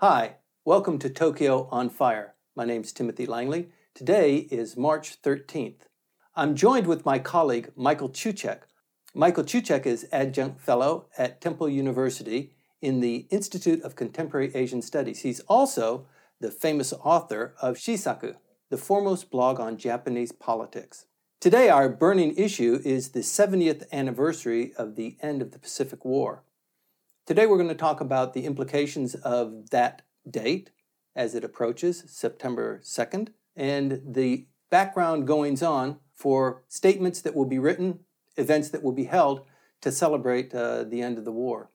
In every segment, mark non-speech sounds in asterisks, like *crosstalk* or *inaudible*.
Hi, welcome to Tokyo on Fire. My name is Timothy Langley. Today is March 13th. I'm joined with my colleague Michael Cucek. Michael Cucek is adjunct fellow at Temple University in the Institute of Contemporary Asian Studies. He's also the famous author of Shisaku, the foremost blog on Japanese politics. Today, our burning issue is the 70th anniversary of the end of the Pacific War. Today, we're going to talk about the implications of that date as it approaches September 2nd and the background goings on for statements that will be written, events that will be held to celebrate uh, the end of the war.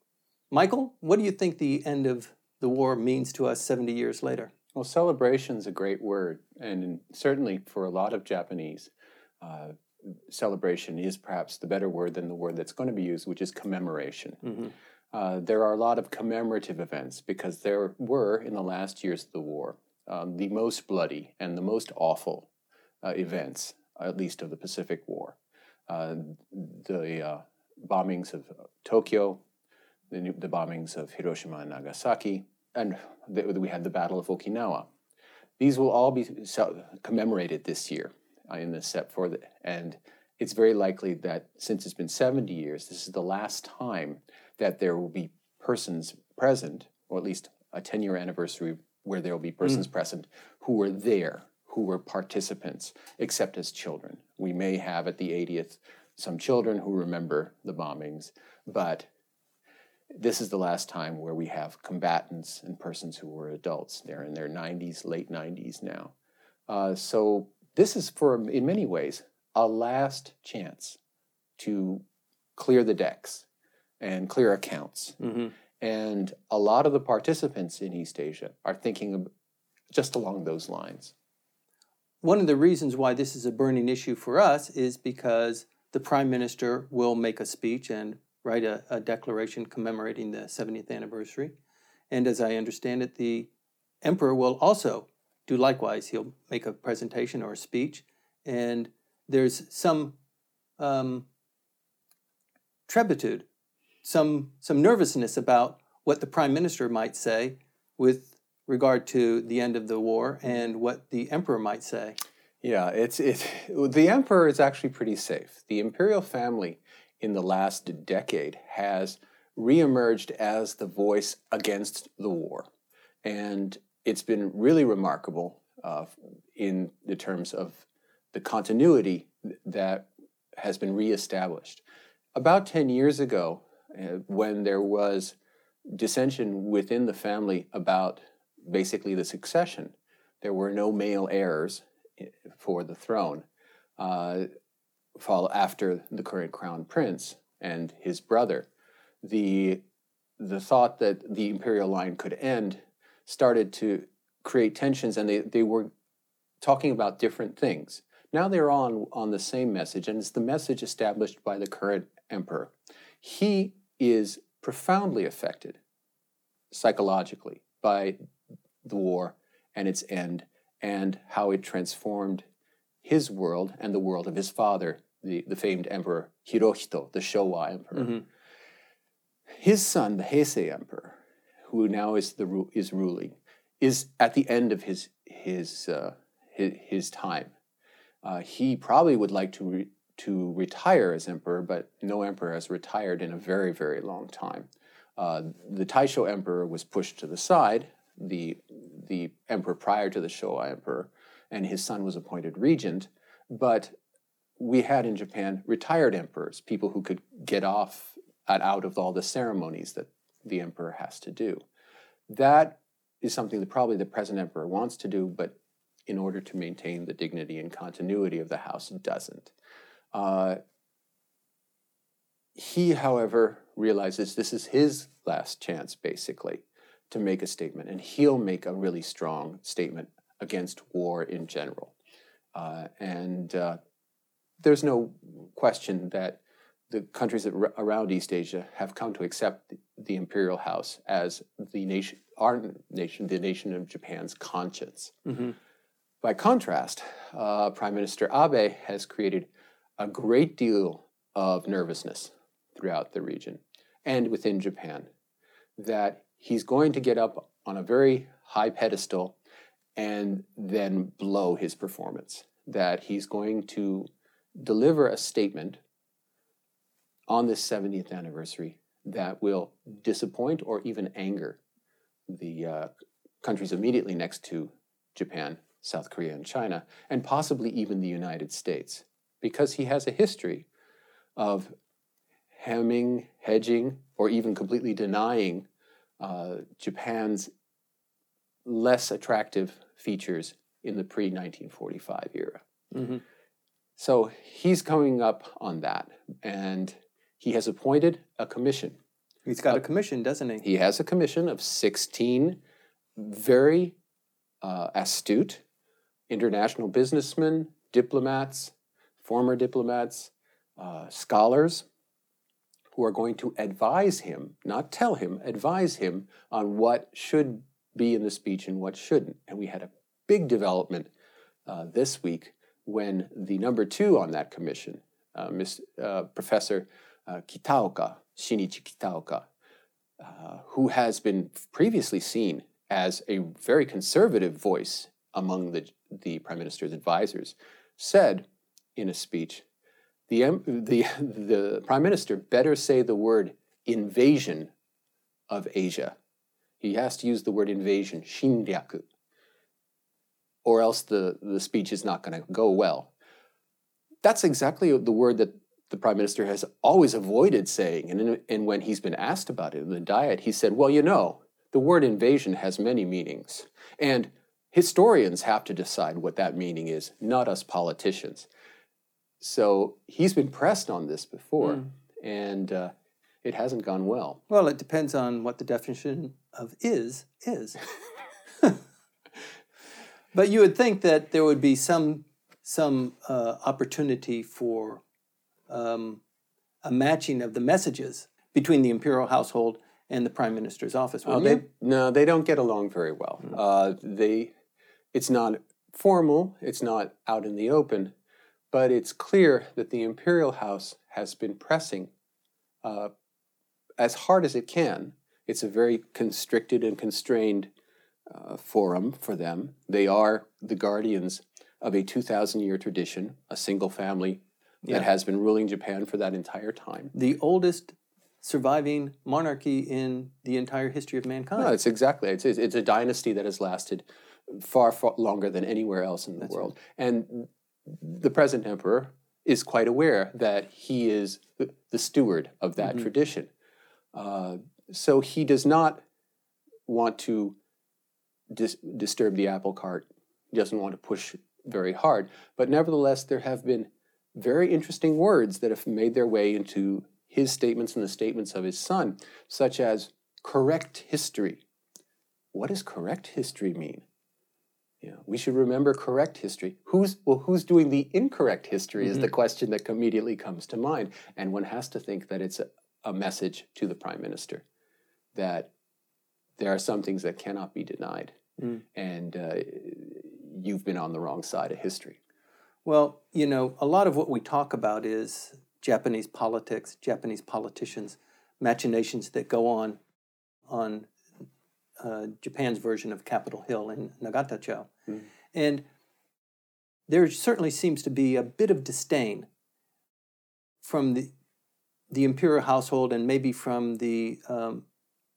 Michael, what do you think the end of the war means to us 70 years later? Well, celebration is a great word, and certainly for a lot of Japanese, uh, celebration is perhaps the better word than the word that's going to be used, which is commemoration. Mm-hmm. Uh, there are a lot of commemorative events because there were, in the last years of the war, um, the most bloody and the most awful uh, events, at least of the Pacific War. Uh, the uh, bombings of Tokyo, the, the, bombings of Hiroshima and Nagasaki, and the, we had the Battle of Okinawa. These will all be commemorated this year uh, in the set for the, and it's very likely that since it's been 70 years, this is the last time that there will be persons present, or at least a 10 year anniversary where there will be persons mm. present who were there, who were participants, except as children. We may have at the 80th some children who remember the bombings, but this is the last time where we have combatants and persons who were adults. They're in their 90s, late 90s now. Uh, so this is for, in many ways, a last chance to clear the decks and clear accounts. Mm-hmm. And a lot of the participants in East Asia are thinking just along those lines. One of the reasons why this is a burning issue for us is because the prime minister will make a speech and write a, a declaration commemorating the 70th anniversary. And as I understand it, the emperor will also do likewise. He'll make a presentation or a speech, and there's some um, trebitude some some nervousness about what the prime minister might say with regard to the end of the war and what the emperor might say. Yeah, it's it. The emperor is actually pretty safe. The imperial family in the last decade has reemerged as the voice against the war, and it's been really remarkable uh, in the terms of the continuity that has been reestablished. About ten years ago, when there was dissension within the family about basically the succession. There were no male heirs eh, for the throne uh, after the current crown prince and his brother. The, the thought that the imperial line could end started to create tensions, and they, they were talking about different things. Now they're on, on the same message, and it's the message established by the current emperor. He is profoundly affected psychologically by the war and its end and how it transformed his world and the world of his father, the, the famed emperor Hirohito, the Showa emperor. Mm-hmm. His son, the Heisei emperor, who now is the is ruling, is at the end of his his uh, his, his, time. Uh, he probably would like to re- to retire as emperor, but no emperor has retired in a very, very long time. Uh, the Taisho emperor was pushed to the side, the, the emperor prior to the Showa emperor, and his son was appointed regent. But we had in Japan retired emperors, people who could get off and out of all the ceremonies that the emperor has to do. That is something that probably the present emperor wants to do, but in order to maintain the dignity and continuity of the house, doesn't. Uh, he, however, realizes this is his last chance, basically, to make a statement, and he'll make a really strong statement against war in general. Uh, and uh, there's no question that the countries around East Asia have come to accept the, imperial house as the nation, our nation, the nation of Japan's conscience. Mm-hmm. By contrast, uh, Prime Minister Abe has created a great deal of nervousness throughout the region and within Japan that he's going to get up on a very high pedestal and then blow his performance. That he's going to deliver a statement on this 70th anniversary that will disappoint or even anger the uh, countries immediately next to Japan, South Korea, and China, and possibly even the United States, because he has a history of hemming, hedging, or even completely denying uh, Japan's less attractive features in the pre 1945 era. Mm-hmm. So he's coming up on that, and he has appointed a commission. He's got a commission, doesn't he? He has a commission of 16 very uh, astute international businessmen, diplomats, former diplomats, uh, scholars who are going to advise him, not tell him, advise him on what should be in the speech and what shouldn't. And we had a big development uh, this week when the number two on that commission, uh, Ms., uh, Professor uh, Kitaoka, Shinichi Kitaoka, uh, who has been previously seen as a very conservative voice among the, the Prime Minister's advisors, said in a speech the, the, *laughs* the Prime Minister better say the word invasion of Asia. He has to use the word invasion, shinryaku, or else the, the speech is not going to go well. That's exactly the word that the Prime Minister has always avoided saying. And, and when he's been asked about it in the Diet, he said, Well, you know, the word invasion has many meanings. And historians have to decide what that meaning is, not us politicians. So he's been pressed on this before, mm. and uh, it hasn't gone well. Well, it depends on what the definition of is is. *laughs* but you would think that there would be some some uh, opportunity for um, a matching of the messages between the imperial household and the prime minister's office. Oh, they, no, they don't get along very well. Mm. Uh, they, it's not formal. It's not out in the open but it's clear that the imperial house has been pressing uh, as hard as it can. It's a very constricted and constrained uh, forum for them. They are the guardians of a 2,000 year tradition, a single family yeah. that has been ruling Japan for that entire time. The oldest surviving monarchy in the entire history of mankind. No, it's exactly. It's, it's a dynasty that has lasted far, far longer than anywhere else in the That's world. Right. And the present emperor is quite aware that he is the steward of that mm-hmm. tradition. Uh, so he does not want to dis- disturb the apple cart. He doesn't want to push very hard. But nevertheless, there have been very interesting words that have made their way into his statements and the statements of his son, such as correct history. What does correct history mean? Know, we should remember correct history. Who's well, who's doing the incorrect history mm-hmm. is the mm-hmm. question that immediately comes to mind, and one has to think that it's a, a message to the prime minister that there are some things that cannot be denied, mm. and uh, you've been on the wrong side of history. Well, you know, a lot of what we talk about is Japanese politics, Japanese politicians, machinations that go on on uh, Japan's version of Capitol Hill in Nagatacho. Mm. And there certainly seems to be a bit of disdain from the, the imperial household and maybe from the, um,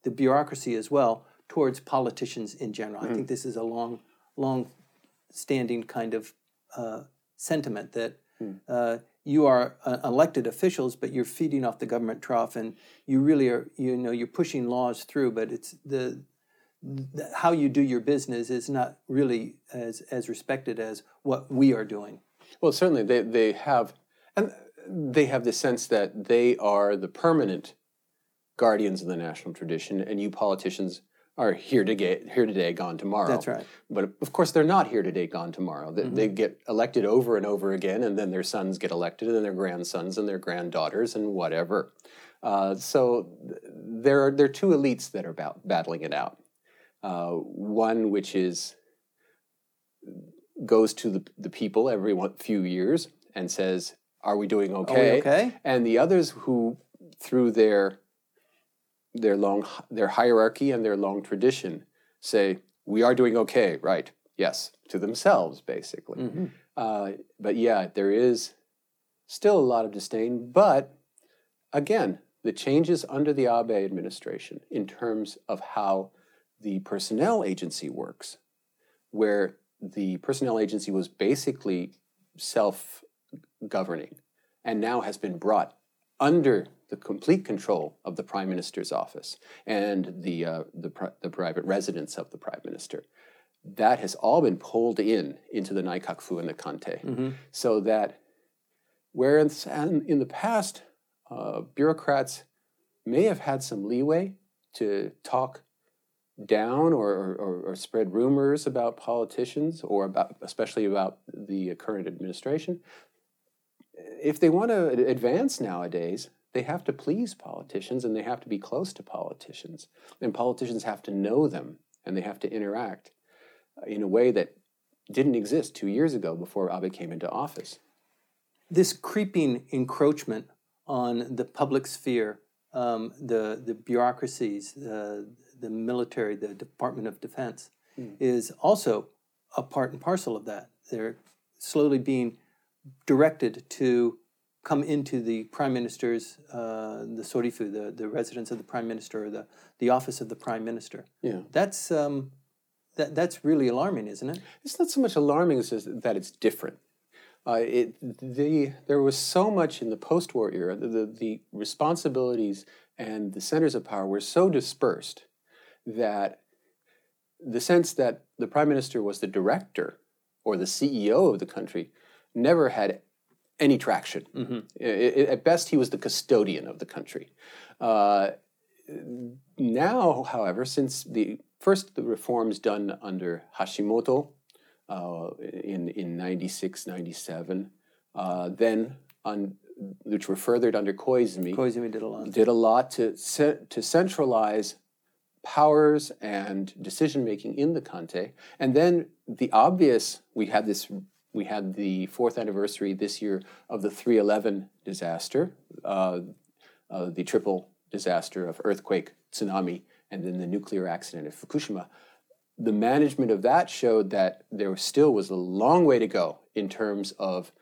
the bureaucracy as well towards politicians in general. Mm. I hmm. think this is a long, long standing kind of uh, sentiment that mm. uh, you are uh, elected officials, but you're feeding off the government trough, and you really are. You know, you're pushing laws through, but it's the how you do your business is not really as as respected as what we are doing. Well, certainly they they have, and they have the sense that they are the permanent guardians of the national tradition, and you politicians are here to get here today, gone tomorrow. That's right. But of course, they're not here today, gone tomorrow. They, mm-hmm. they get elected over and over again, and then their sons get elected, and their grandsons, and their granddaughters, and whatever. Uh, so there are there are two elites that are about battling it out. Uh, one which is goes to the, the people every one, few years and says, "Are we doing okay?" okay? And the others who, through their their long their hierarchy and their long tradition, say, we are doing okay, right? Yes, to themselves, basically. Mhm. Uh, but yeah, there is still a lot of disdain. But again, the changes under the Abe administration in terms of how the personnel agency works, where the personnel agency was basically self governing and now has been brought under the complete control of the prime minister's office and the, uh, the, pri- the private residence of the prime minister. That has all been pulled in into the Naikaku and the Kantei, Mhm. so that whereas in in the past, uh, bureaucrats may have had some leeway to talk down or, or, or spread rumors about politicians or about especially about the current administration. If they want to advance nowadays they have to please politicians and they have to be close to politicians. And politicians have to know them and they have to interact in a way that didn't exist two years ago before abe came into office. This creeping encroachment on the public sphere, um, the the bureaucracies, the the military, the Department of Defense, Mm. is also a part and parcel of that. They're slowly being directed to come into the prime minister's, uh, the sorifu, the, the residence of the prime minister, or the, the office of the prime minister. yeah That's um, that, that's really alarming, isn't it? It's not so much alarming as that it's different. Uh, it, the, there was so much in the post-war era. The, the, the responsibilities and the centers of power were so dispersed that the sense that the prime minister was the director or the CEO of the country never had any traction. Mhm. I- I- at best, he was the custodian of the country. Uh, now, however, since the first the reforms done under Hashimoto uh, in in 96, 97, uh, then on which were furthered under Koizumi, Koizumi did a lot. did a lot to to centralize powers and decision making in the Kantei, and then the obvious we had this we had the fourth anniversary this year of the 311 disaster, uh, uh, the triple disaster of earthquake, tsunami, and then the nuclear accident at Fukushima. The management of that showed that there still was a long way to go in terms of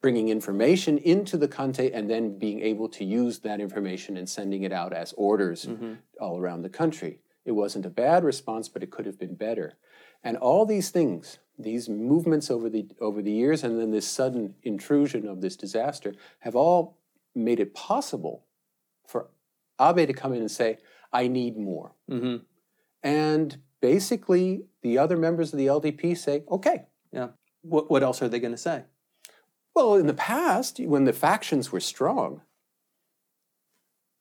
bringing information into the Kantei and then being able to use that information and sending it out as orders Mhm. all around the country. It wasn't a bad response, but it could have been better. And all these things, these movements over the over the years, and then this sudden intrusion of this disaster, have all made it possible for Abe to come in and say, "I need more." hmm And basically, the other members of the LDP say, "Okay." yeah. What, what else are they going to say? Well, in the past, when the factions were strong,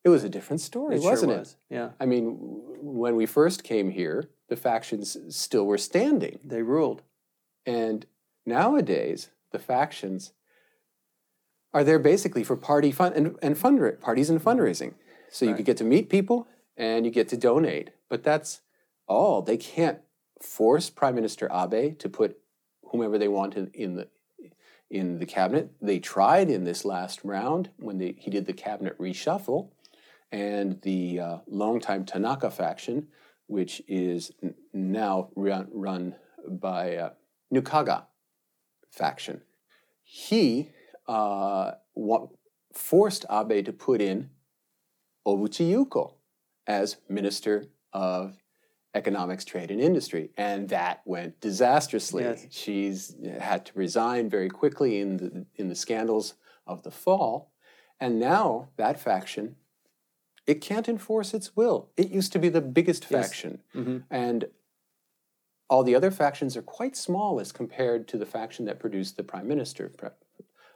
it was a different story, It wasn't it? was. Yeah, I mean, when we first came here, the factions still were standing. they ruled. And nowadays, the factions are there basically for party fun and, and fundra- parties and fundraising. So you Right. could get to meet people and you get to donate. But that's all. They can't force Prime Minister Abe to put whomever they want in, in the in the cabinet. They tried in this last round when they, he did the cabinet reshuffle, and the uh, longtime Tanaka faction, which is n- now run, run by uh, Nukaga faction. He uh, wa- forced Abe to put in Obuchi Yuko as Minister of Economics, Trade, and Industry, and that went disastrously. Yes. She's had to resign very quickly in the in the scandals of the fall, and now that faction. It can't enforce its will. It used to be the biggest Yes. faction. hmm And all the other factions are quite small as compared to the faction that produced the prime minister.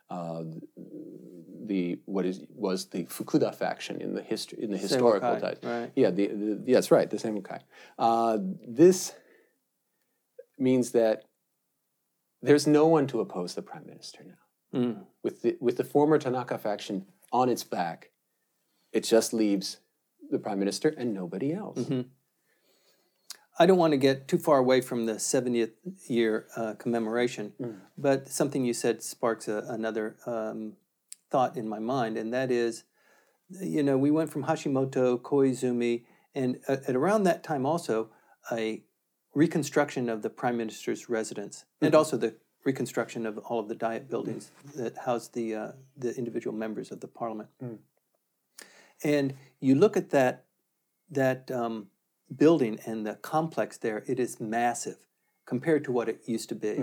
Uh, the what is was the Fukuda faction in the history in the historical Seiwakai, times. Right. Yeah, the, the yeah, that's right, the Seimukai. Uh, this means that there's no one to oppose the prime minister now. Mm. With the with the former Tanaka faction on its back, it just leaves the prime minister and nobody else. Mhm. I don't want to get too far away from the 70th year uh, commemoration, Mm. but something you said sparks a, another um, thought in my mind, and that is, you know, we went from Hashimoto, Koizumi, and uh, at around that time also, a reconstruction of the prime minister's residence and also the reconstruction of all of the diet buildings that house the uh, the individual members of the parliament. And you look at that that um, building and the complex there; it is massive compared to what it used to be.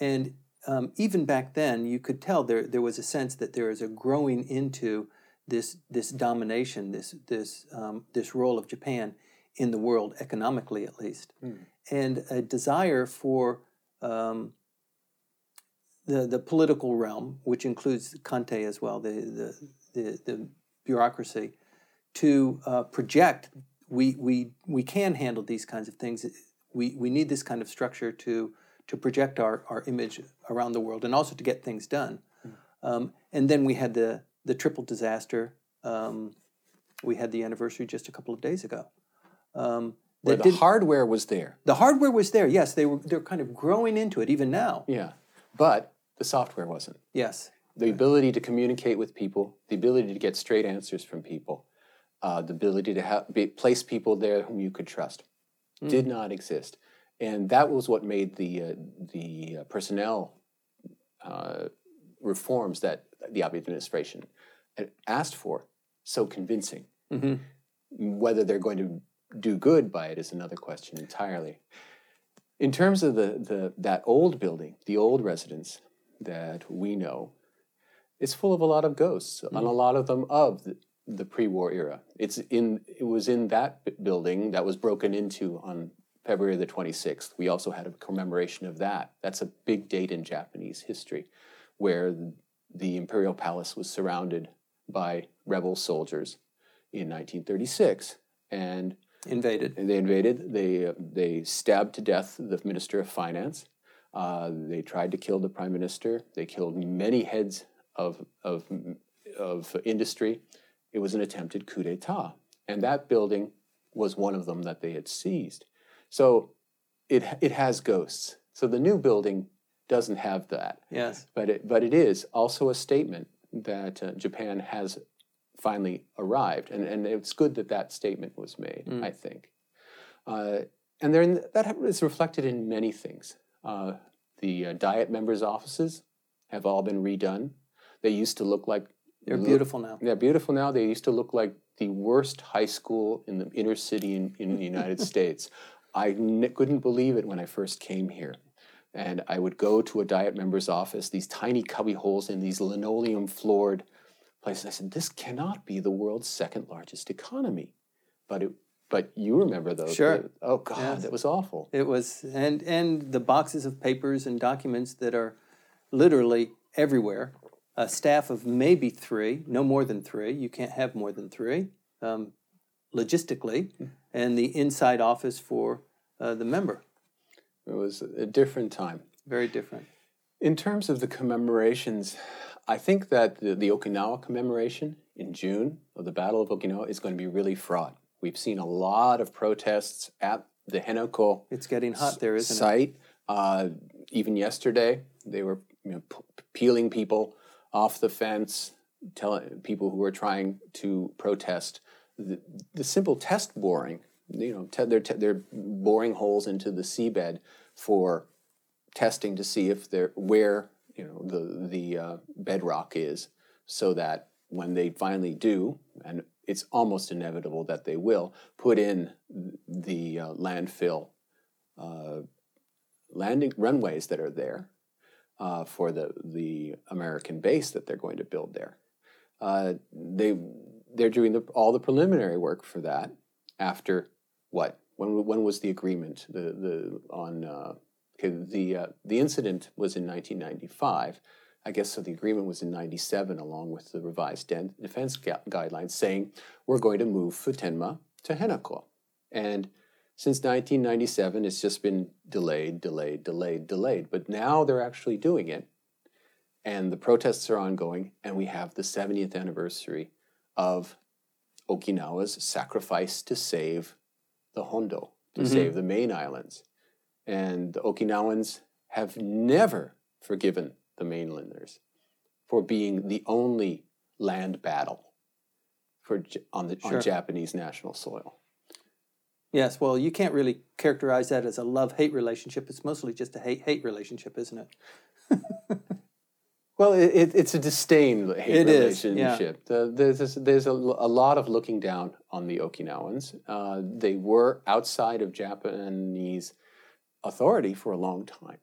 And um, even back then, you could tell there there was a sense that there is a growing into this this domination, this this um, this role of Japan in the world economically, at least, and a desire for um, the the political realm, which includes Kantei as well, the the the, the bureaucracy, to uh, project we we we can handle these kinds of things. We we need this kind of structure to to project our, our image around the world and also to get things done. Um, and then we had the the triple disaster. Um, we had the anniversary just a couple of days ago. Um, Where the did- hardware was there. the hardware was there. Yes, they were they're kind of growing into it even now. Yeah. But the software wasn't. Yes. The ability to communicate with people, the ability to get straight answers from people, uh, the ability to ha- be, place people there whom you could trust, did not exist, and that was what made the uh, the uh, personnel uh, reforms that the Abe administration asked for so convincing. hmm Whether they're going to do good by it is another question entirely. In terms of the, the that old building, the old residence that we know, it's full of a lot of ghosts, and a lot of them of the, the pre-war era. It's in it was in that building that was broken into on February the 26th. We also had a commemoration of that. That's a big date in Japanese history, where the imperial palace was surrounded by rebel soldiers in 1936, and Invaded. they invaded. They uh, they stabbed to death the minister of finance. Uh, they tried to kill the prime minister. They killed many heads of of of industry. It was an attempted coup d'état, and that building was one of them that they had seized. So it it has ghosts. So the new building doesn't have that, Yes. but it but it is also a statement that uh, Japan has finally arrived, and and it's good that that statement was made. I think, uh, and then that is reflected in many things. Uh, the uh, diet members' offices have all been redone. They used to look like They're look- beautiful now. they're beautiful now. They used to look like the worst high school in the inner city in, in the United *laughs* States. I n- couldn't believe it when I first came here. And I would go to a diet member's office, these tiny cubby holes in these linoleum floored places. I said, this cannot be the world's second largest economy. But it, but you remember those. Sure. the- oh, God, Yes. that was awful. It was, and and the boxes of papers and documents that are literally everywhere. A staff of maybe three, no more than three. You can't have more than three, um, logistically, and the inside office for uh, the member. It was a different time. Very different. In terms of the commemorations, I think that the, the Okinawa commemoration in June of the Battle of Okinawa is going to be really fraught. We've seen a lot of protests at the Henoko It's getting hot there, isn't it? site. Uh, even yesterday, they were you know, p- peeling people off the fence, telling people who were trying to protest the, simple test boring. You know, te- they're te- they're boring holes into the seabed for testing to see if they're where you know the the uh, bedrock is, so that when they finally do, and it's almost inevitable that they will put in the uh, landfill uh, landing runways that are there uh, for the the American base that they're going to build there. Uh, they they're doing the, all the preliminary work for that after what? When when was the agreement? The the on uh, the uh, the incident was in 1995 I guess so the agreement was in 97 along with the revised defense gu- guidelines saying we're going to move Futenma to Henoko and since 1997 it's just been delayed delayed delayed delayed. But now they're actually doing it and the protests are ongoing and we have the 70th anniversary of Okinawa's sacrifice to save the Hondo, to Mhm. save the main islands. And the Okinawans have never forgiven the mainlanders for being the only land battle for, on, the, Sure. on Japanese national soil. Yes, well, you can't really characterize that as a love hate relationship. It's mostly just a hate hate relationship, isn't it? *laughs* Well, it, it, it's a disdain hate It is, yeah. relationship. The- there's there's a, a lot of looking down on the Okinawans. Uh, they were outside of Japanese authority for a long time,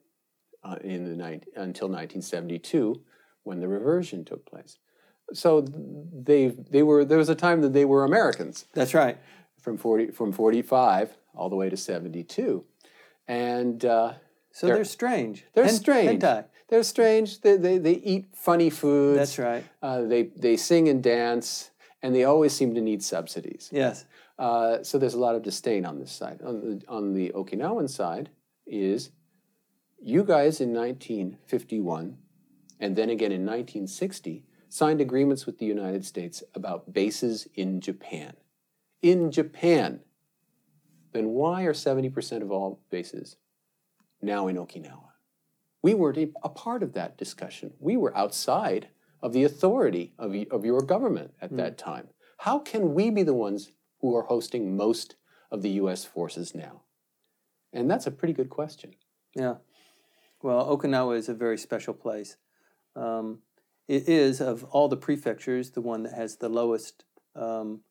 uh, in the nine until 1972, when the reversion took place. So they they were there was a time that they were Americans That's right. from 40 from 45 all the way to 72, and. Uh, So They're- they're, strange. they're Hen- strange. hentai. They're strange. They, they, they eat funny foods. That's right. Uh, they, they sing and dance, and they always seem to need subsidies. Yes. Uh, so there's a lot of disdain on this side. On the, on the Okinawan side is you guys in 1951 and then again in 1960 signed agreements with the United States about bases in Japan. In Japan. Then why are 70% of all bases now in Okinawa? We weren't a, a part of that discussion. We were outside of the authority of, of your government at that time. How can we be the ones who are hosting most of the US forces now? And that's a pretty good question. Yeah. Well, Okinawa is a very special place. Um, it is, of all the prefectures, the one that has the lowest um,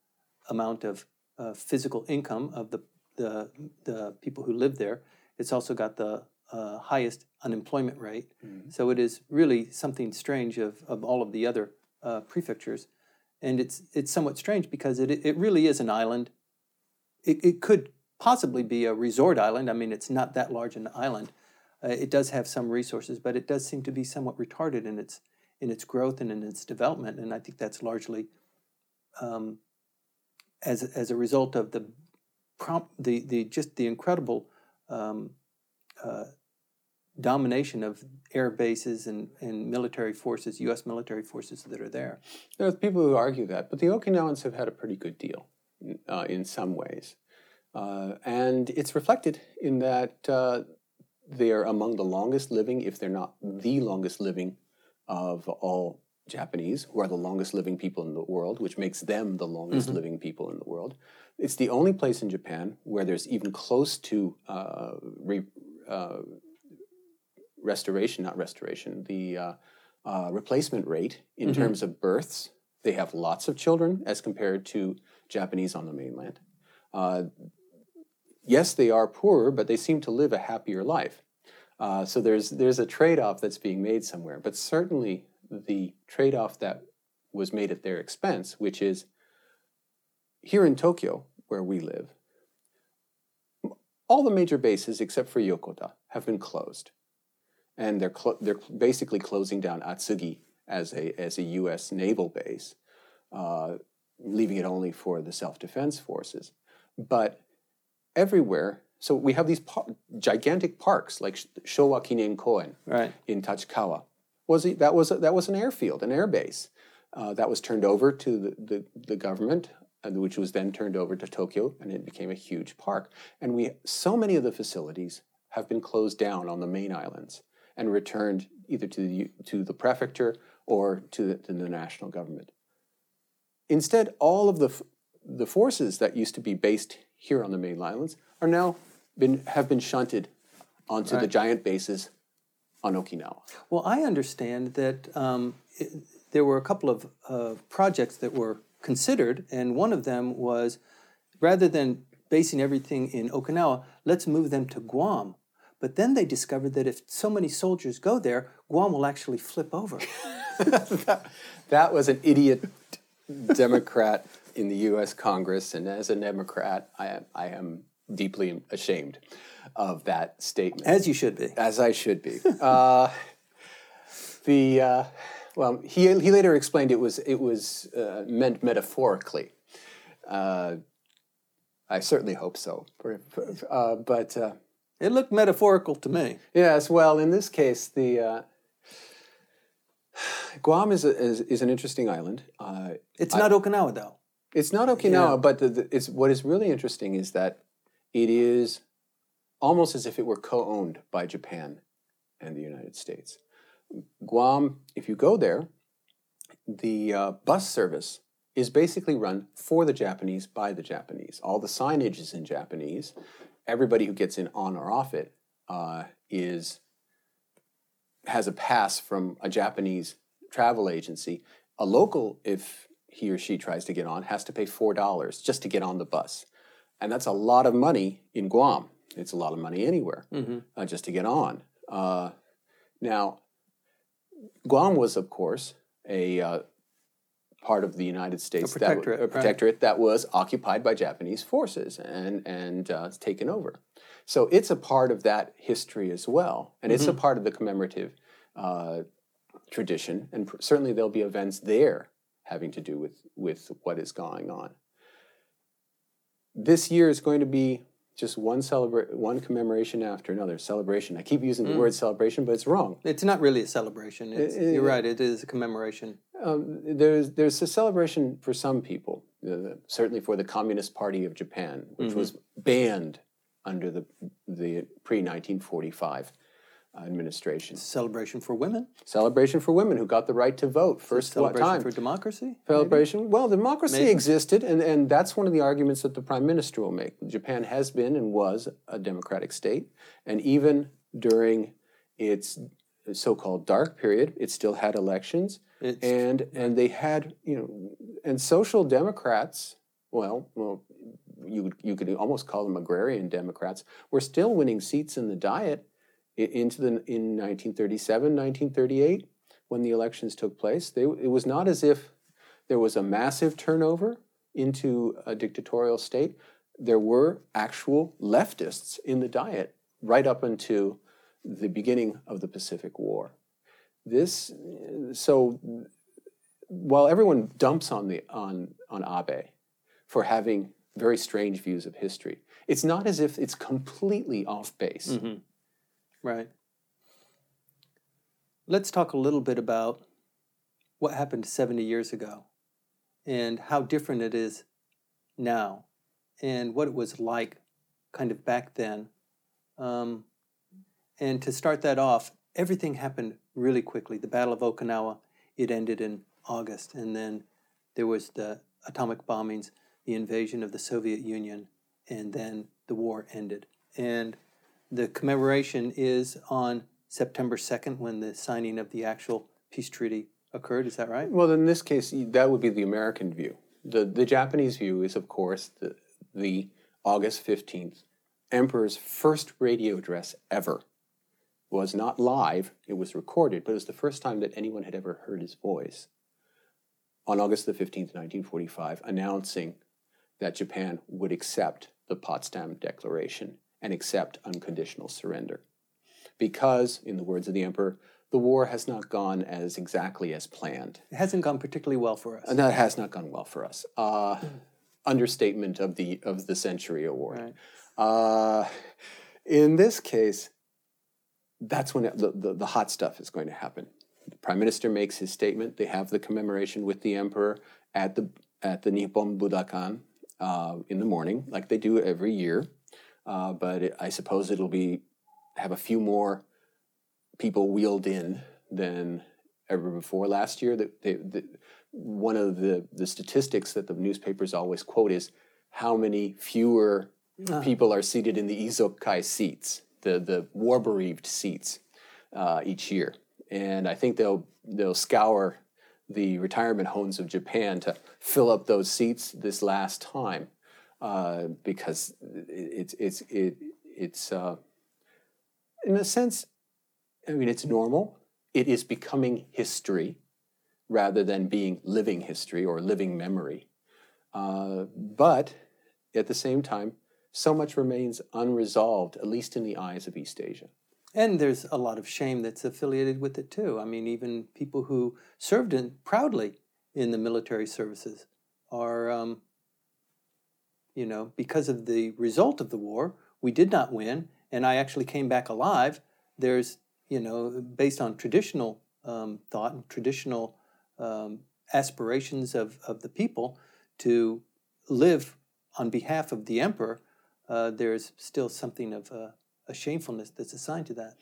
amount of uh, physical income of the, the, the people who live there. It's also got the uh, highest unemployment rate. So it is really something strange of, of all of the other uh, prefectures. And it's, it's somewhat strange because it, it really is an island. It, it could possibly be a resort island. I mean, it's not that large an island. Uh, it does have some resources, but it does seem to be somewhat retarded in its in its growth and in its development. And I think that's largely um, as as a result of the prompt the the just the incredible um, uh, domination of air bases and, and military forces, U.S. military forces that are there. There are people who argue that, but the Okinawans have had a pretty good deal uh, in some ways. Uh, and it's reflected in that uh, they are among the longest living, if they're not the longest living, of all Japanese, who are the longest living people in the world, which makes them the longest living people in the world. It's the only place in Japan where there's even close to uh, re, uh, restoration, not restoration, the uh, uh, replacement rate in terms of births. They have lots of children as compared to Japanese on the mainland. Uh, yes, they are poorer, but they seem to live a happier life. Uh, so there's there's a trade-off that's being made somewhere, but certainly the trade-off that was made at their expense, which is here in Tokyo, where we live, all the major bases except for Yokota have been closed, and they're clo- they're basically closing down Atsugi as a as a U.S. naval base, uh, leaving it only for the self-defense forces. But everywhere, so we have these par- gigantic parks like Sh- Showa Kinen Koen Right. in Tachikawa. Was it, that was a, that was an airfield, an air base uh, that was turned over to the, the, the government, and which was then turned over to Tokyo, and it became a huge park. And we so many of the facilities have been closed down on the main islands and returned either to the to the prefecture or to the, to the national government. Instead, all of the f- the forces that used to be based here on the main islands are now been have been shunted onto the giant bases on Okinawa. Well, I understand that um, it, there were a couple of uh, projects that were considered, and one of them was rather than basing everything in Okinawa, let's move them to Guam. But then they discovered that if so many soldiers go there, Guam will actually flip over. *laughs* that was an idiot Democrat in the U.S. Congress, and as a Democrat, I am, I am deeply ashamed of that statement, As you should be. as I should be. Uh, the uh, well, he he later explained it was it was uh, meant metaphorically. Uh, I certainly hope so, uh, but. It looked metaphorical to me. Yes, well, in this case, the uh, Guam is, a, is is an interesting island. Uh, It's not Okinawa, though. it's not Okinawa, but the, the, it's what is really interesting is that it is almost as if it were co-owned by Japan and the United States. Guam, if you go there, the uh, bus service is basically run for the Japanese by the Japanese. All the signage is in Japanese. Everybody who gets in on or off it uh, is has a pass from a Japanese travel agency. A local, if he or she tries to get on, has to pay four dollars just to get on the bus, and that's a lot of money in Guam. It's a lot of money anywhere Mm-hmm. uh, just to get on. Uh, now, Guam was, of course, a uh, part of the United States, that, protectorate, a right. that was occupied by Japanese forces and and uh, taken over. So it's a part of that history as well, and it's a part of the commemorative uh, tradition, and pr- certainly there'll be events there having to do with with what is going on. This year is going to be just one celebra- one commemoration after another celebration. I keep using the word celebration, but it's wrong. It's not really a celebration. It's, Uh, you're right. It is a commemoration. Um, there's there's a celebration for some people, uh, certainly for the Communist Party of Japan, which was banned under the the pre 1945 administration. Celebration for women. Celebration for women who got the right to vote first Celebration time? for democracy. Celebration. Well, democracy Maybe. existed, and, and that's one of the arguments that the prime minister will make. Japan has been and was a democratic state, and even during its so-called dark period, it still had elections, It's and and they had you know, and social democrats. Well, well, you you could almost call them agrarian democrats. Were still winning seats in the Diet into the in 1937, 1938 when the elections took place. They, it was not as if there was a massive turnover into a dictatorial state. There were actual leftists in the Diet right up until the beginning of the Pacific War. This, so while everyone dumps on the on on Abe for having very strange views of history, it's not as if it's completely off base. Mhm. Right. Let's talk a little bit about what happened 70 years ago and how different it is now and what it was like kind of back then. Um, and to start that off, everything happened really quickly. The Battle of Okinawa, it ended in August, and then there was the atomic bombings, the invasion of the Soviet Union, and then the war ended. And the commemoration is on September 2nd when the signing of the actual peace treaty occurred. Is that right? Well, in this case, that would be the American view. The, the Japanese view is, of course, the, the August 15th Emperor's first radio address ever. Was not live, it was recorded, but it was the first time that anyone had ever heard his voice. On August the 15th, 1945, announcing that Japan would accept the Potsdam Declaration and accept unconditional surrender. Because, in the words of the Emperor, the war has not gone as exactly as planned. It hasn't gone particularly well for us. And that has not gone well for us. Uh, understatement of the of the century award. Right. Uh, in this case, that's when it, the, the the hot stuff is going to happen. The prime minister makes his statement. They have the commemoration with the emperor at the at the Nippon Budokan uh, in the morning, like they do every year. Uh, but it, I suppose it'll be have a few more people wheeled in than ever before. Last year, that they, the, one of the the statistics that the newspapers always quote is how many fewer Ah. people are seated in the Izokai seats, the the war bereaved seats, uh, each year. And I think they'll they'll scour the retirement homes of Japan to fill up those seats this last time, uh, because it's it's it, it's uh, in a sense, I mean it's normal. It is becoming history rather than being living history or living memory. Uh, but at the same time, so much remains unresolved, at least in the eyes of East Asia. And there's a lot of shame that's affiliated with it too. I mean, even people who served in proudly in the military services are, um, you know, because of the result of the war, we did not win, and I actually came back alive. There's, you know, based on traditional um, thought and traditional um, aspirations of, of the people to live on behalf of the emperor, uh, there's still something of a, a shamefulness that's assigned to that.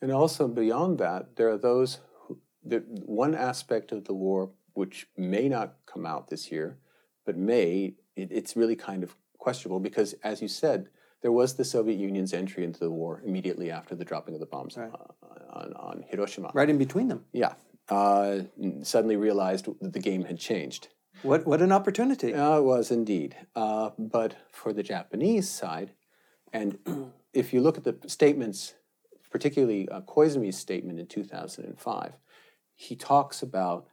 And also beyond that, there are those who, the, one aspect of the war which may not come out this year, but may, it, it's really kind of questionable because, as you said, there was the Soviet Union's entry into the war immediately after the dropping of the bombs Right. uh, on, on Hiroshima. Right in between them. Yeah. Uh, suddenly realized that the game had changed. What, what an opportunity. Uh, it was indeed. Uh, but for the Japanese side, and *clears throat* if you look at the statements, particularly uh, Koizumi's statement in 2005, he talks about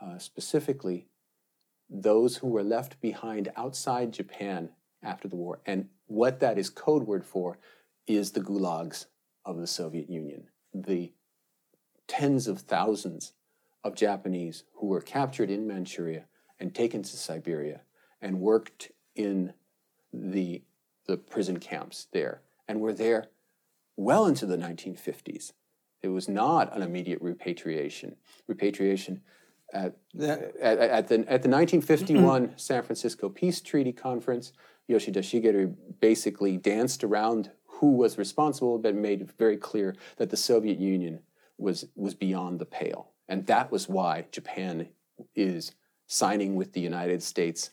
uh, specifically those who were left behind outside Japan after the war. And what that is code word for is the gulags of the Soviet Union, the tens of thousands of Japanese who were captured in Manchuria and taken to Siberia and worked in the, the prison camps there and were there well into the 1950s. It was not an immediate repatriation. Repatriation at, at, at the, at the 1951 mm-hmm. San Francisco Peace Treaty Conference, Yoshida Shigeru basically danced around who was responsible, but made it very clear that the Soviet Union was, was beyond the pale. And that was why Japan is signing with the United States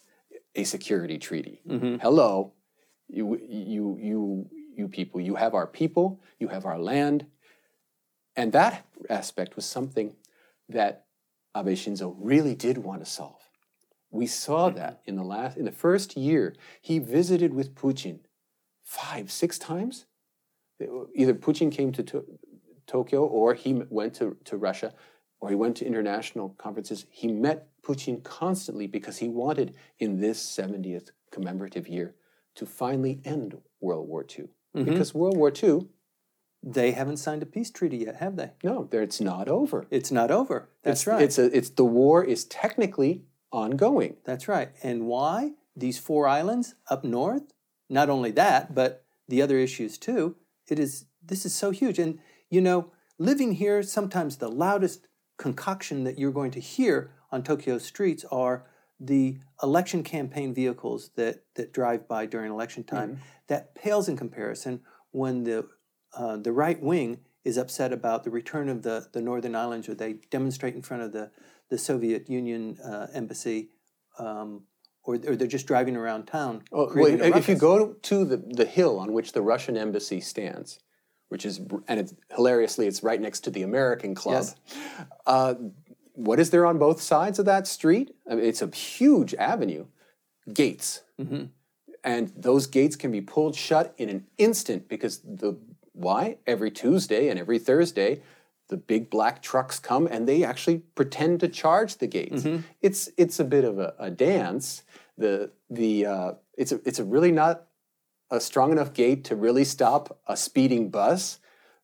a security treaty. Mm-hmm. Hello, you, you, you, you people, you have our people, you have our land. And that aspect was something that Abe Shinzo really did want to solve. We saw mm-hmm. that in the last, in the first year, he visited with Putin five, six times. Either Putin came to, to Tokyo or he went to, to Russia or he went to international conferences. He met Putin constantly because he wanted, in this 70th commemorative year, to finally end World War II. Mm-hmm. Because World War II, They haven't signed a peace treaty yet, have they? no, there, it's not over. It's not over. That's it's, right. It's a, it's the war is technically ongoing. That's right. And why? These four islands up north? Not only that, but the other issues too. It is this is so huge. And you know, living here, sometimes the loudest concoction that you're going to hear on Tokyo streets are the election campaign vehicles that, that drive by during election time. Mm-hmm. That pales in comparison when the uh, the right wing is upset about the return of the, the Northern Islands, or they demonstrate in front of the, the Soviet Union uh, embassy, um, or, or they're just driving around town. Oh, wait, creating a if you go to the, the hill on which the Russian embassy stands, which is, and it's hilariously, it's right next to the American Club. Yes. Uh, what is there on both sides of that street? I mean, it's a huge avenue. Gates. Mm-hmm. And those gates can be pulled shut in an instant because the why? Every Tuesday and every Thursday, the big black trucks come and they actually pretend to charge the gates. Mm-hmm. It's it's a bit of a, a dance. The the uh, it's a, it's a really not a strong enough gate to really stop a speeding bus,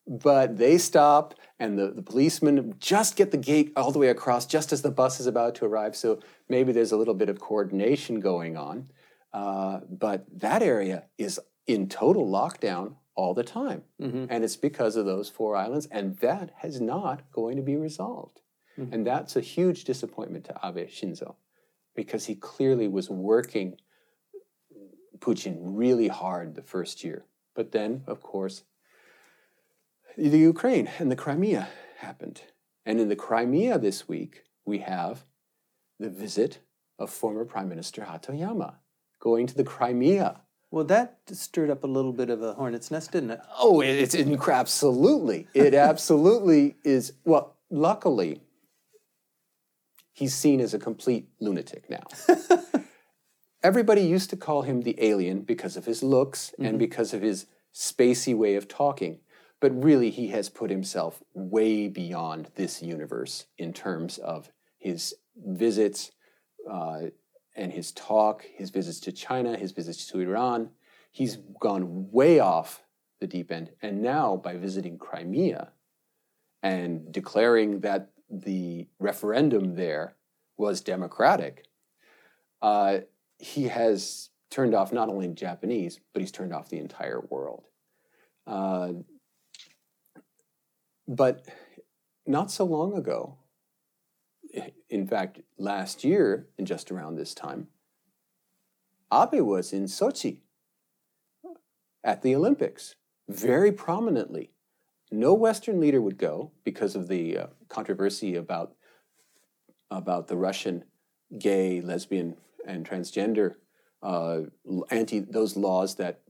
but they stop and the, the policemen just get the gate all the way across just as the bus is about to arrive. So maybe there's a little bit of coordination going on. Uh, but that area is in total lockdown all the time. Mm-hmm. And it's because of those four islands, and that is not going to be resolved. Mm-hmm. And that's a huge disappointment to Abe Shinzo because he clearly was working Putin really hard the first year. But then, of course, the Ukraine and the Crimea happened. And in the Crimea this week, we have the visit of former Prime Minister Hatoyama going to the Crimea. Well, that stirred up a little bit of a hornet's nest, didn't it? Oh, it- it's inc- absolutely. It *laughs* absolutely is. Well, luckily, he's seen as a complete lunatic now. *laughs* Everybody used to call him the alien because of his looks and because of his spacey way of talking. But really, he has put himself way beyond this universe in terms of his visits uh, and his talk, his visits to China, his visits to Iran. He's gone way off the deep end. And now, by visiting Crimea and declaring that the referendum there was democratic, uh, he has turned off not only Japanese, but he's turned off the entire world. Uh, but not so long ago, in fact, last year, and just around this time, Abe was in Sochi at the Olympics, very prominently. No Western leader would go because of the uh, controversy about about the Russian gay, lesbian, and transgender uh, anti those laws that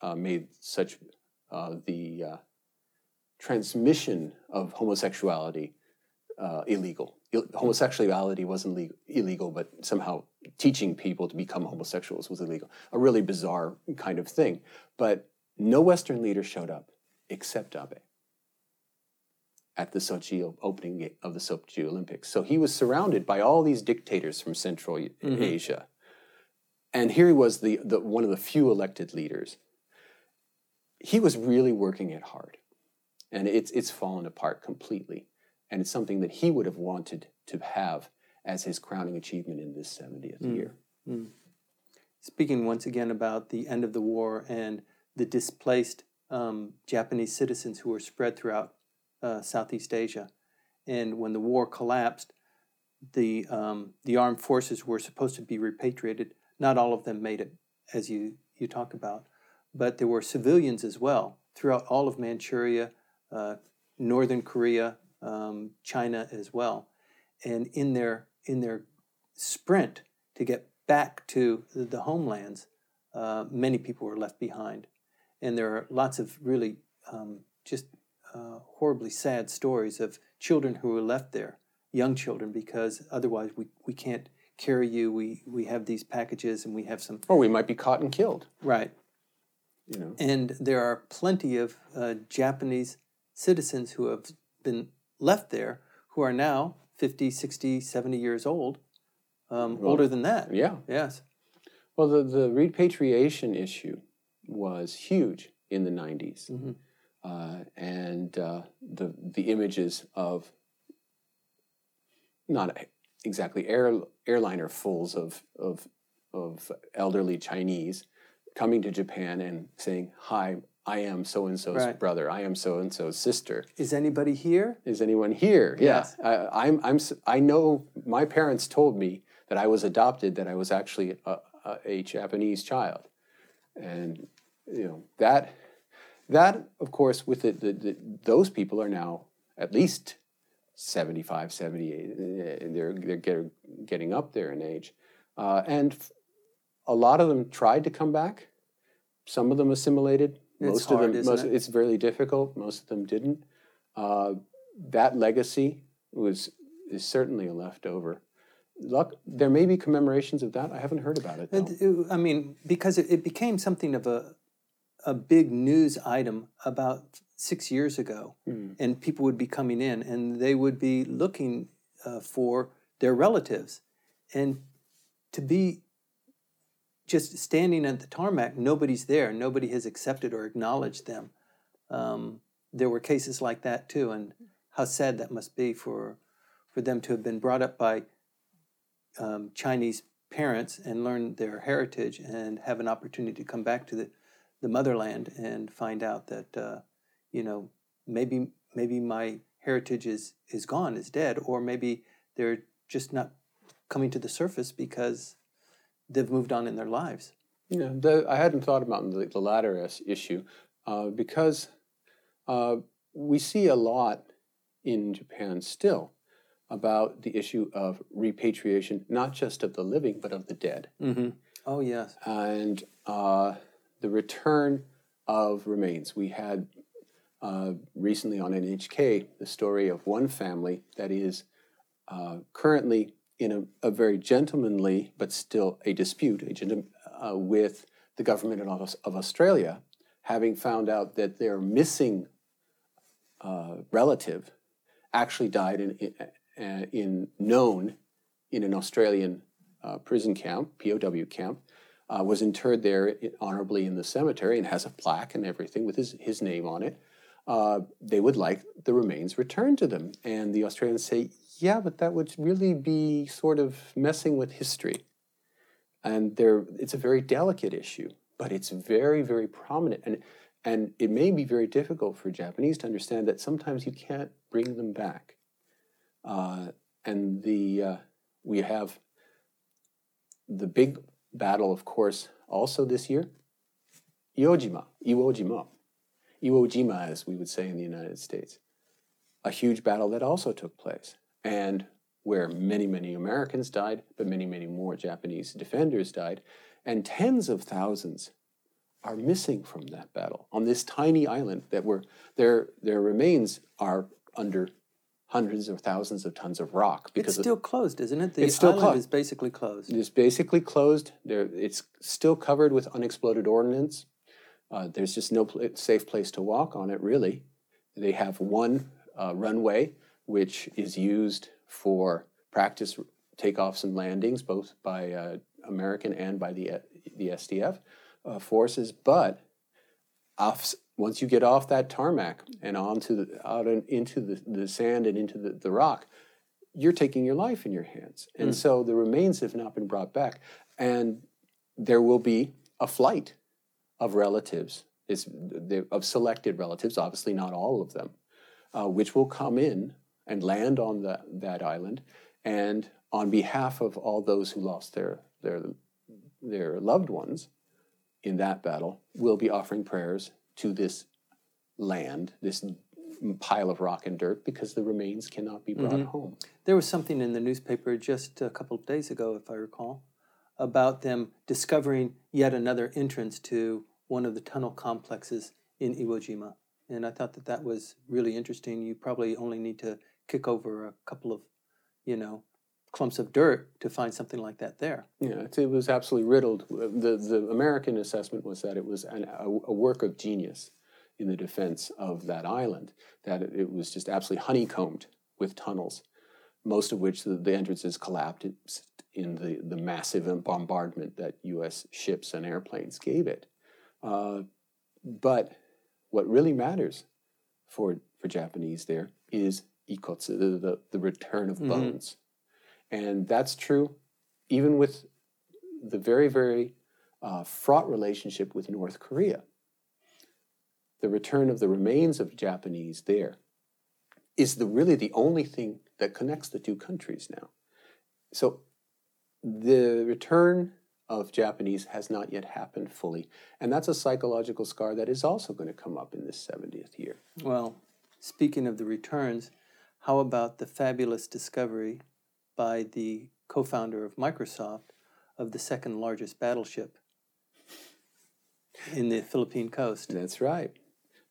uh, made such uh, the uh, transmission of homosexuality uh, illegal. Ill- homosexuality wasn't legal, illegal, but somehow teaching people to become homosexuals was illegal. A really bizarre kind of thing. But no Western leader showed up except Abe at the Sochi opening of the Sochi Olympics. So he was surrounded by all these dictators from Central mm-hmm. Asia. And here he was, the, the, one of the few elected leaders. He was really working it hard. And it's, it's fallen apart completely. And it's something that he would have wanted to have as his crowning achievement in this 70th mm. year. Mm. Speaking once again about the end of the war and the displaced um, Japanese citizens who were spread throughout uh, Southeast Asia. And when the war collapsed, the, um, the armed forces were supposed to be repatriated. Not all of them made it, as you, you talk about, but there were civilians as well throughout all of Manchuria, uh, Northern Korea, um, China as well. And in their, in their sprint to get back to the homelands, uh, many people were left behind. And there are lots of really um, just uh, horribly sad stories of children who were left there, young children, because otherwise we, we can't carry you. We, we have these packages and we have some. Or we might be caught and killed. Right. You know. And there are plenty of uh, Japanese citizens who have been left there who are now 50, 60, 70 years old, um, well, older than that. Yeah. Yes. Well, the, the repatriation issue was huge in the 90s. Mm-hmm. Uh, and uh, the, the images of not exactly air, airliner fulls of, of, of elderly Chinese coming to Japan and saying, Hi, I am so and so's brother. I am so and so's sister. Is anybody here? Is anyone here? Yes. Yeah. I, I'm, I'm, I know my parents told me that I was adopted, that I was actually a, a, a Japanese child. And, you know, that, that of course, with the, the, the, those people are now at least 75, 78. They're, they're getting, getting up there in age. Uh, and a lot of them tried to come back. Some of them assimilated, most of them, most, it? it's very difficult. Most of them didn't. Uh, that legacy was is certainly a leftover. Luck, there may be commemorations of that. I haven't heard about it. it I mean, because it, it, became something of a a big news item about six years ago, mm. and people would be coming in and they would be looking uh, for their relatives, and to be just standing at the tarmac, nobody's there. Nobody has accepted or acknowledged them. Um, there were cases like that too, and how sad that must be for for them to have been brought up by um, Chinese parents and learn their heritage and have an opportunity to come back to the, the motherland and find out that uh, you know maybe maybe my heritage is is gone, is dead, or maybe they're just not coming to the surface because they've moved on in their lives. Yeah, the, I hadn't thought about the, the latter issue uh, because uh, we see a lot in Japan still about the issue of repatriation, not just of the living, but of the dead. Mm-hmm. Oh, yes. And uh, the return of remains. We had uh, recently on NHK the story of one family that is uh, currently in a, a very gentlemanly but still a dispute a, uh, with the government of, Australia, having found out that their missing uh, relative actually died in, in, uh, in, known in an Australian uh, prison camp, POW camp, uh, was interred there honorably in the cemetery and has a plaque and everything with his, his name on it. Uh, they would like the remains returned to them. And the Australians say, yeah, but that would really be sort of messing with history. And there, it's a very delicate issue, but it's very, very prominent. And, and it may be very difficult for Japanese to understand that sometimes you can't bring them back. Uh, and the, uh, we have the big battle, of course, also this year Iwojima, Iwo Jima. Iwo Jima, as we would say in the United States. A huge battle that also took place. And where many, many Americans died, but many, many more Japanese defenders died. And tens of thousands are missing from that battle on this tiny island that were their their remains are under hundreds of thousands of tons of rock because It's still closed, isn't it? The It's still island closed. is basically closed. it's basically closed. There, it's still covered with unexploded ordnance. Uh, there's just no pla safe place to walk on it, really. They have one uh, runway, which is used for practice takeoffs and landings, both by uh, American and by the, the SDF uh, forces. But off, once you get off that tarmac and onto the, out and into the, the sand and into the, the rock, you're taking your life in your hands. And so the remains have not been brought back. And there will be a flight of relatives, is of selected relatives, obviously not all of them, uh, which will come in and land on the, that island. And on behalf of all those who lost their, their, their loved ones in that battle, will be offering prayers to this land, this pile of rock and dirt, because the remains cannot be brought mm-hmm. home. There was something in the newspaper just a couple of days ago, if I recall, about them discovering yet another entrance to one of the tunnel complexes in Iwo Jima. And I thought that that was really interesting. You probably only need to kick over a couple of, you know, clumps of dirt to find something like that there. Yeah, it, was absolutely riddled. The, the American assessment was that it was an, a, a work of genius in the defense of that island, that it, it was just absolutely honeycombed with tunnels, most of which the, the entrances collapsed in the, the massive bombardment that U.S. ships and airplanes gave it. Uh, but what really matters for, for Japanese there is ikotsu, the, the, the return of Mhm. bones. And that's true even with the very, very uh, fraught relationship with North Korea. The return of the remains of Japanese there is the, really the only thing that connects the two countries now. So the return of Japanese has not yet happened fully. And that's a psychological scar that is also going to come up in this 70th year. Well, speaking of the returns, how about the fabulous discovery by the co founder of Microsoft of the second largest battleship in the Philippine coast? That's right.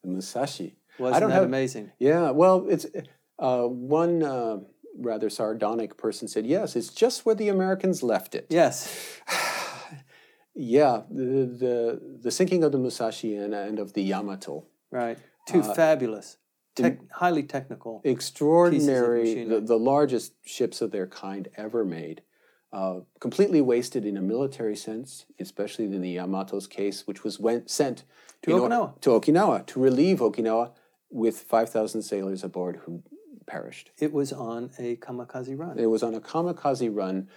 The Musashi. Wasn't don't that have- amazing? Yeah, well, it's uh, one uh, rather sardonic person said, yes, it's just where the Americans left it. Yes. *sighs* Yeah, the, the, the sinking of the Musashi and, and of the Yamato. Right. Two Uh, fabulous, highly technical. Extraordinary, the, the largest ships of their kind ever made. Uh, completely wasted in a military sense, especially in the Yamato's case, which was went, sent To Okinawa. to Okinawa to relieve Okinawa with 5,000 sailors aboard who perished. It was on a kamikaze run. It was on a kamikaze run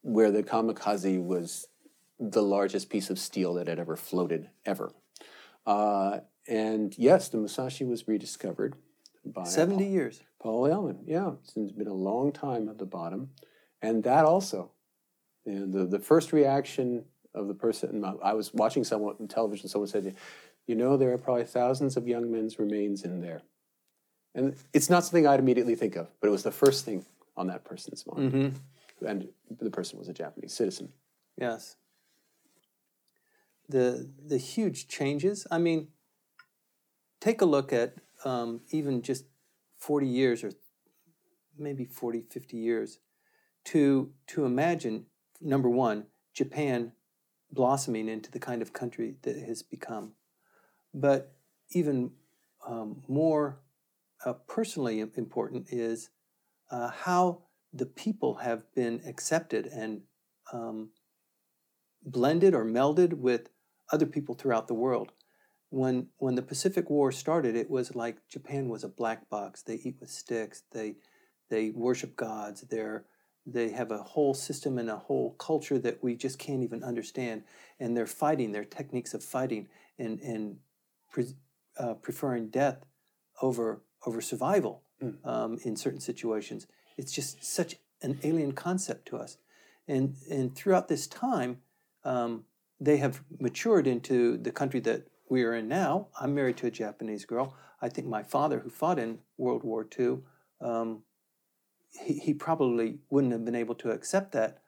where the kamikaze was the largest piece of steel that had ever floated, ever. Uh, and yes, the Musashi was rediscovered by 70 years. Paul Allen. Yeah, it's been a long time at the bottom. And that also, know, the, the first reaction of the person, I was watching someone on television, someone said, you know, there are probably thousands of young men's remains in there. And it's not something I'd immediately think of, but it was the first thing on that person's mind. hmm And the person was a Japanese citizen. Yes. The the huge changes. I mean, take a look at um, even just 40 years or maybe 40, 50 years to to imagine number one, Japan blossoming into the kind of country that it has become. But even um, more uh, personally important is uh, how the people have been accepted and um, blended or melded with other people throughout the world. When when the Pacific War started, it was like Japan was a black box. They eat with sticks. They they worship gods. They're they have a whole system and a whole culture that we just can't even understand. And they're fighting. Their techniques of fighting and and pre, uh, preferring death over over survival Mm. um, in certain situations. It's just such an alien concept to us. And and throughout this time, um, they have matured into the country that we are in now. I'm married to a Japanese girl. I think my father, who fought in World War II, um, he, he probably wouldn't have been able to accept that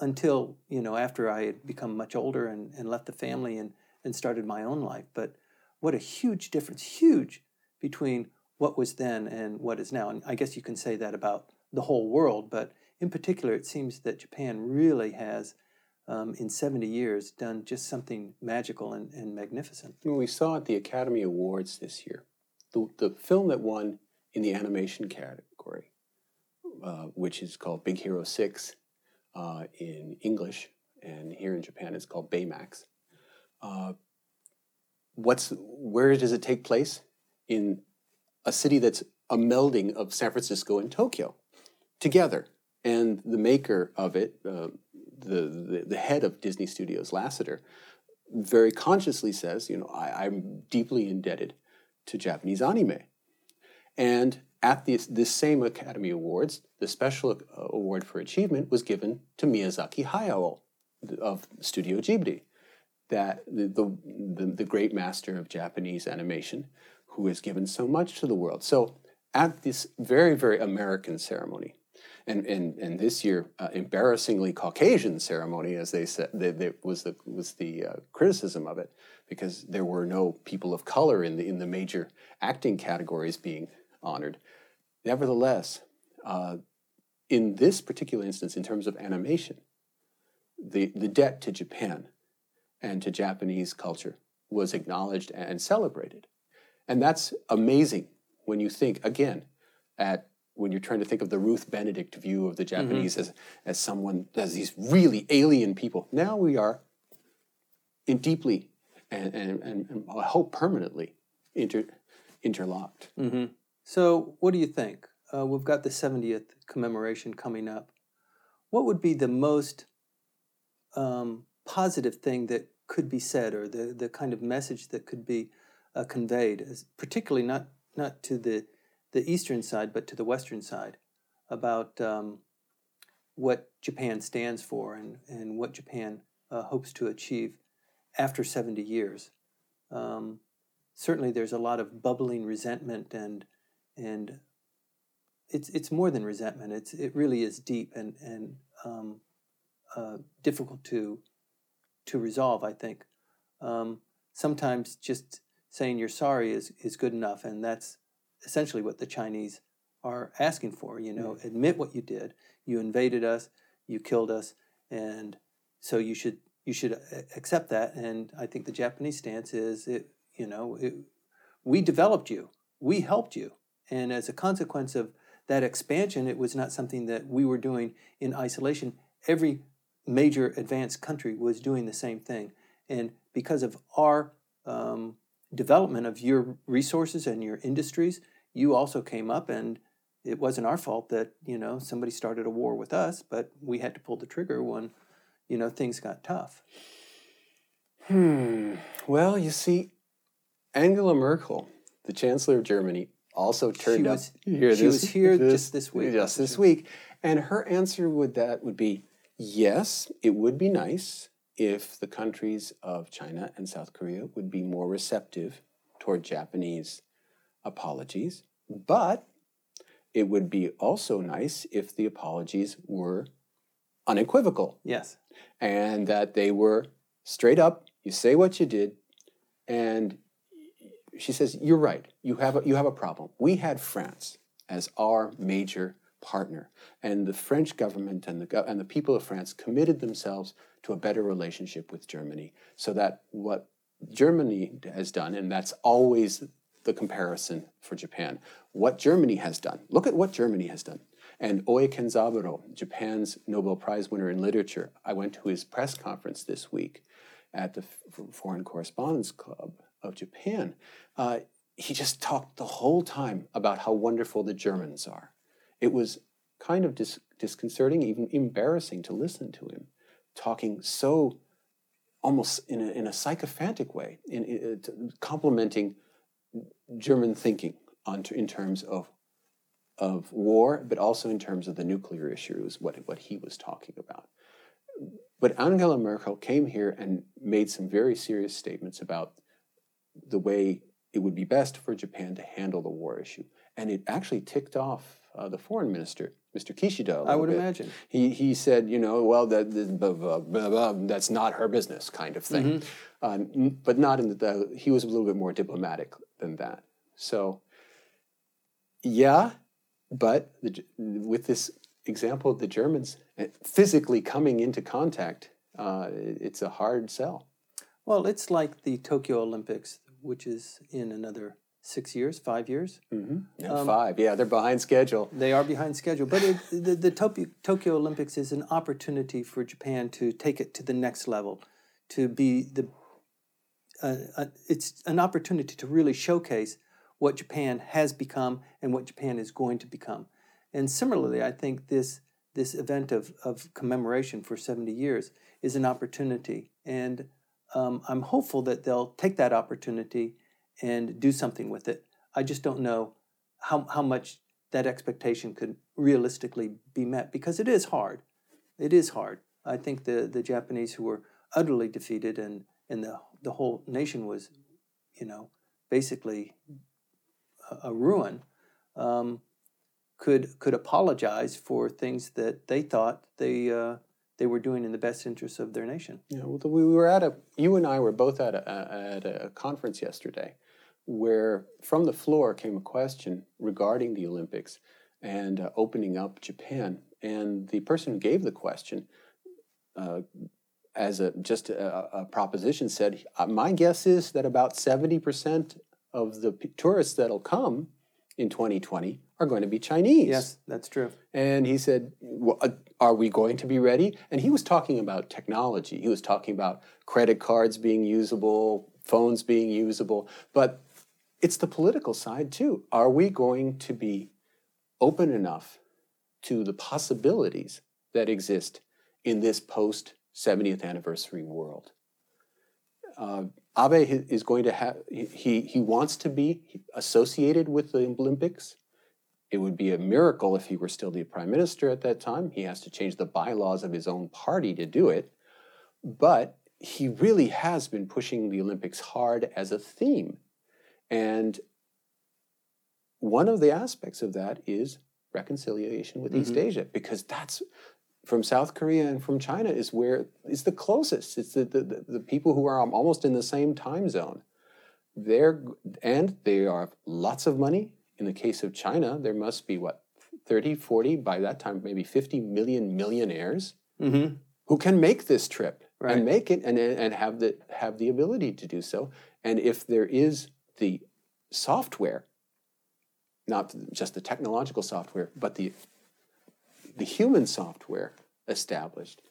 until you know after I had become much older and, and left the family and, and started my own life. But what a huge difference, huge between what was then and what is now. And I guess you can say that about the whole world, but in particular, it seems that Japan really has, um, in 70 years, done just something magical and, and magnificent. we saw at the Academy Awards this year, the, the film that won in the animation category, uh, which is called Big Hero 6 uh, in English, and here in Japan it's called Baymax. Uh, what's where does it take place? In a city that's a melding of San Francisco and Tokyo together. And the maker of it, uh, the, the, head of Disney Studios, Lasseter, very consciously says, you know, I, I'm deeply indebted to Japanese anime. And at this, this same Academy Awards, the special uh, award for achievement was given to Miyazaki Hayao of Studio Ghibli, that the, the, the great master of Japanese animation, who has given so much to the world. So at this very, very American ceremony, and, and, and this year, uh, embarrassingly Caucasian ceremony, as they said, they, was the, was the uh, criticism of it, because there were no people of color in the, in the major acting categories being honored. Nevertheless, uh, in this particular instance, in terms of animation, the, the debt to Japan and to Japanese culture was acknowledged and celebrated. And that's amazing when you think, again, at when you're trying to think of the Ruth Benedict view of the mm-hmm. Japanese mm-hmm. as, as someone, as these really alien people. Now we are in deeply and, and, and, I hope permanently inter, interlocked. Mm-hmm. So, what do you think? Uh, we've got the 70th commemoration coming up. What would be the most um, positive thing that could be said, or the, the kind of message that could be uh, conveyed, as, particularly not, not to the the eastern side, but to the western side, about um, what Japan stands for and, and what Japan uh, hopes to achieve after 70 years. Um, certainly, there's a lot of bubbling resentment and and it's it's more than resentment. It's it really is deep and and um, uh, difficult to to resolve. I think um, sometimes just saying you're sorry is is good enough, and that's essentially what the Chinese are asking for. You know, mm. admit what you did. You invaded us. You killed us, and so you should you should uh, accept that. And I think the Japanese stance is, it, you know, it, we developed you, we helped you, and as a consequence of that expansion, it was not something that we were doing in isolation. Every major advanced country was doing the same thing, and because of our um, development of your resources and your industries, you also came up and it wasn't our fault that, you know, somebody started a war with us, but we had to pull the trigger when, you know, things got tough. Hmm. Well, you see, Angela Merkel, the Chancellor of Germany, also turned she up here. She this, was here this, just this week. Just this week. And her answer would that would be yes, it would be nice if the countries of China and South Korea would be more receptive toward Japanese apologies, but it would be also nice if the apologies were unequivocal. Yes. And that they were straight up, you say what you did, and she says, You're right, you have a, you have a problem. We had France as our major partner. And the French government and the, and the people of France committed themselves to a better relationship with Germany so that what Germany has done, and that's always the comparison for Japan, what Germany has done. Look at what Germany has done. And Oe Kenzaburo, Japan's Nobel Prize winner in literature, I went to his press conference this week at the Foreign Correspondents Club of Japan. Uh, he just talked the whole time about how wonderful the Germans are it was kind of dis- disconcerting, even embarrassing to listen to him talking so almost in a, in a sycophantic way, in, in complimenting German thinking on, in terms of, of war, but also in terms of the nuclear issue, is what, what he was talking about. But Angela Merkel came here and made some very serious statements about the way it would be best for Japan to handle the war issue. And it actually ticked off uh, the foreign minister Mr. Kishida. a I would bit. imagine. He he said, you know, well, that that- blah, blah, blah, blah, that's not her business, kind of thing. Mm-hmm. Um, but not in the, the. He was a little bit more diplomatic than that. So, yeah, but the, with this example of the Germans uh, physically coming into contact, uh, it's a hard sell. Well, it's like the Tokyo Olympics, which is in another six years, five years. Mm-hmm. Um, five, yeah, they're behind schedule. They are behind schedule, but it, *laughs* the, the Tokyo, Tokyo Olympics is an opportunity for Japan to take it to the next level, to be the. It's an opportunity to really showcase what Japan has become and what Japan is going to become, and similarly, I think this this event of of commemoration for seventy years is an opportunity, and um, I'm hopeful that they'll take that opportunity and do something with it. I just don't know how, how much that expectation could realistically be met because it is hard. It is hard. I think the, the Japanese who were utterly defeated and, and the, the whole nation was, you know, basically a, a ruin, um, could could apologize for things that they thought they uh, they were doing in the best interests of their nation. Yeah, well, we were at a. You and I were both at a, at a conference yesterday, where from the floor came a question regarding the Olympics and uh, opening up Japan, and the person who gave the question, uh, as a just a, a proposition, said, "Uh, "My guess is that about seventy percent of the p- tourists that'll come in 2020 are going to be Chinese." Yes, that's true. And he said, "Well, uh, Are we going to be ready? And he was talking about technology. He was talking about credit cards being usable, phones being usable. But it's the political side too. Are we going to be open enough to the possibilities that exist in this post 70th anniversary world? Uh, Abe is going to have, he, he wants to be associated with the Olympics. It would be a miracle if he were still the prime minister at that time. He has to change the bylaws of his own party to do it. But he really has been pushing the Olympics hard as a theme. And one of the aspects of that is reconciliation with East Asia, because that's from South Korea and from China is where is the closest. It's the, the, the, the people who are almost in the same time zone. They're and they are lots of money. In the case of China, there must be what 30, 40, by that time maybe 50 million millionaires Mm-hmm. who can make this trip Right. and make it and, and have the have the ability to do so. And if there is the software, not just the technological software, but the the human software established,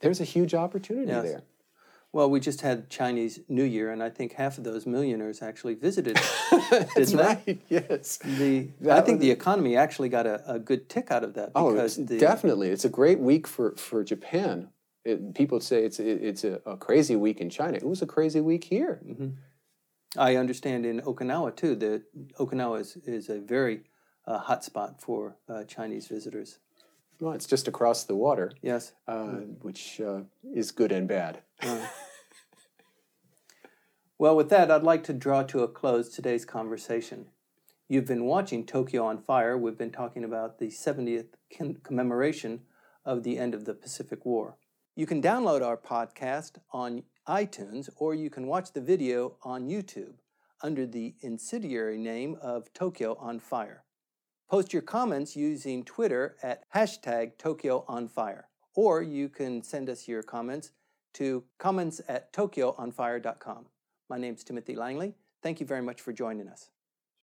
there's a huge opportunity Yes. there. Well, we just had Chinese New Year, and I think half of those millionaires actually visited. *laughs* That's Didn't they? right. Yes. The I think was- the economy actually got a, a good tick out of that Oh, because it's- the, definitely. It's a great week for, for Japan. It, people say it's it, it's a, a crazy week in China. It was a crazy week here. I understand in Okinawa too that Okinawa is, is a very uh, hot spot for uh, Chinese visitors. Well, it's just across the water, Yes. uh, which uh, is good and bad. Well, with that, I'd like to draw to a close today's conversation. You've been watching Tokyo on Fire. We've been talking about the 70th con- commemoration of the end of the Pacific War. You can download our podcast on iTunes or you can watch the video on YouTube under the incendiary name of Tokyo on Fire. Post your comments using Twitter at hashtag Tokyo on Fire, or you can send us your comments to comments at tokyoonfire.com. My name's Timothy Langley. Thank you very much for joining us.